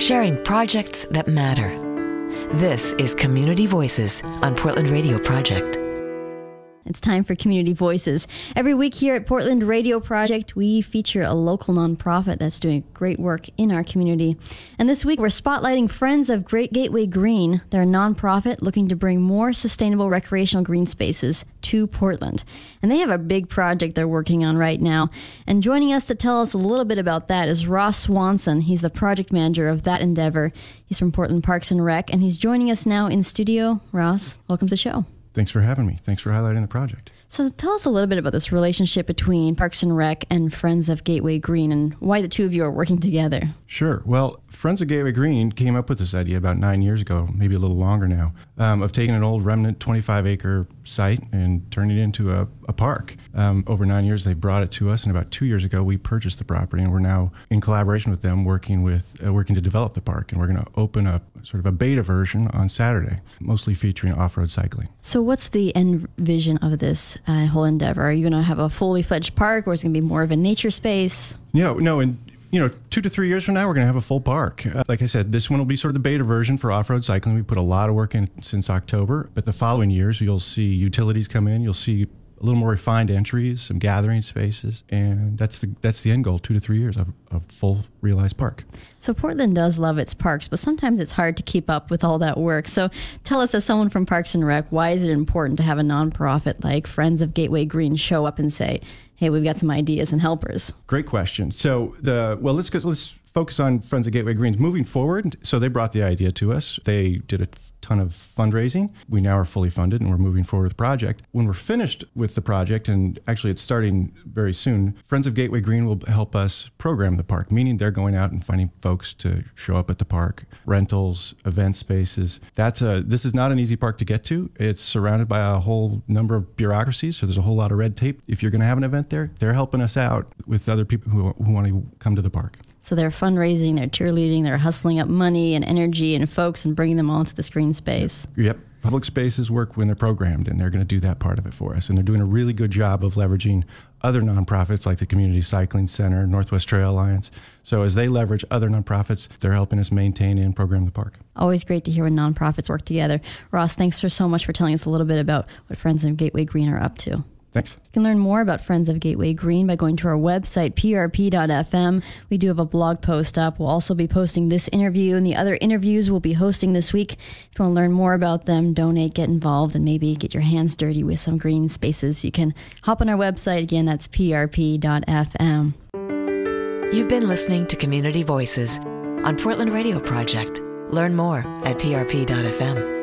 sharing projects that matter. This is Community Voices on Portland Radio Project. It's time for Community Voices. Every week here at Portland Radio Project, we feature a local nonprofit that's doing great work in our community. And this week, we're spotlighting Friends of Great Gateway Green. They're a nonprofit looking to bring more sustainable recreational green spaces to Portland. And they have a big project they're working on right now. And joining us to tell us a little bit about that is Ross Swanson. He's the project manager of that endeavor. He's from Portland Parks and Rec, and he's joining us now in studio. Ross, welcome to the show. Thanks for having me. Thanks for highlighting the project. So tell us a little bit about this relationship between Parks and Rec and Friends of Gateway Green and why the two of you are working together. Sure. Well, Friends of Gateway Green came up with this idea about nine years ago, maybe a little longer now, um, of taking an old remnant 25 acre site and turning it into a, a park. Um, over nine years, they brought it to us, and about two years ago, we purchased the property, and we're now in collaboration with them, working with uh, working to develop the park, and we're going to open up sort of a beta version on Saturday, mostly featuring off-road cycling. So, what's the end vision of this uh, whole endeavor? Are you going to have a fully fledged park, or is it going to be more of a nature space? No, no, and you know, two to three years from now, we're going to have a full park. Uh, like I said, this one will be sort of the beta version for off road cycling. We put a lot of work in since October, but the following years, you'll see utilities come in. You'll see a little more refined entries, some gathering spaces, and that's the that's the end goal. Two to three years of a full realized park. So Portland does love its parks, but sometimes it's hard to keep up with all that work. So tell us, as someone from Parks and Rec, why is it important to have a nonprofit like Friends of Gateway Green show up and say, "Hey, we've got some ideas and helpers"? Great question. So the well, let's go, let's focus on Friends of Gateway Greens moving forward. So they brought the idea to us. They did a ton of fundraising. We now are fully funded and we're moving forward with the project. When we're finished with the project, and actually it's starting very soon, Friends of Gateway Green will help us program the park, meaning they're going out and finding folks to show up at the park, rentals, event spaces. That's a this is not an easy park to get to. It's surrounded by a whole number of bureaucracies, so there's a whole lot of red tape. If you're going to have an event there, they're helping us out with other people who, who want to come to the park. So they're fundraising, they're cheerleading, they're hustling up money and energy and folks and bringing them all to the screen space. Yep. Public spaces work when they're programmed, and they're going to do that part of it for us. And they're doing a really good job of leveraging other nonprofits like the Community Cycling Center, Northwest Trail Alliance. So as they leverage other nonprofits, they're helping us maintain and program the park. Always great to hear when nonprofits work together. Ross, thanks for so much for telling us a little bit about what Friends of Gateway Green are up to. Thanks. You can learn more about Friends of Gateway Green by going to our website, prp.fm. We do have a blog post up. We'll also be posting this interview and the other interviews we'll be hosting this week. If you want to learn more about them, donate, get involved, and maybe get your hands dirty with some green spaces, you can hop on our website. Again, that's prp.fm. You've been listening to Community Voices on Portland Radio Project. Learn more at prp.fm.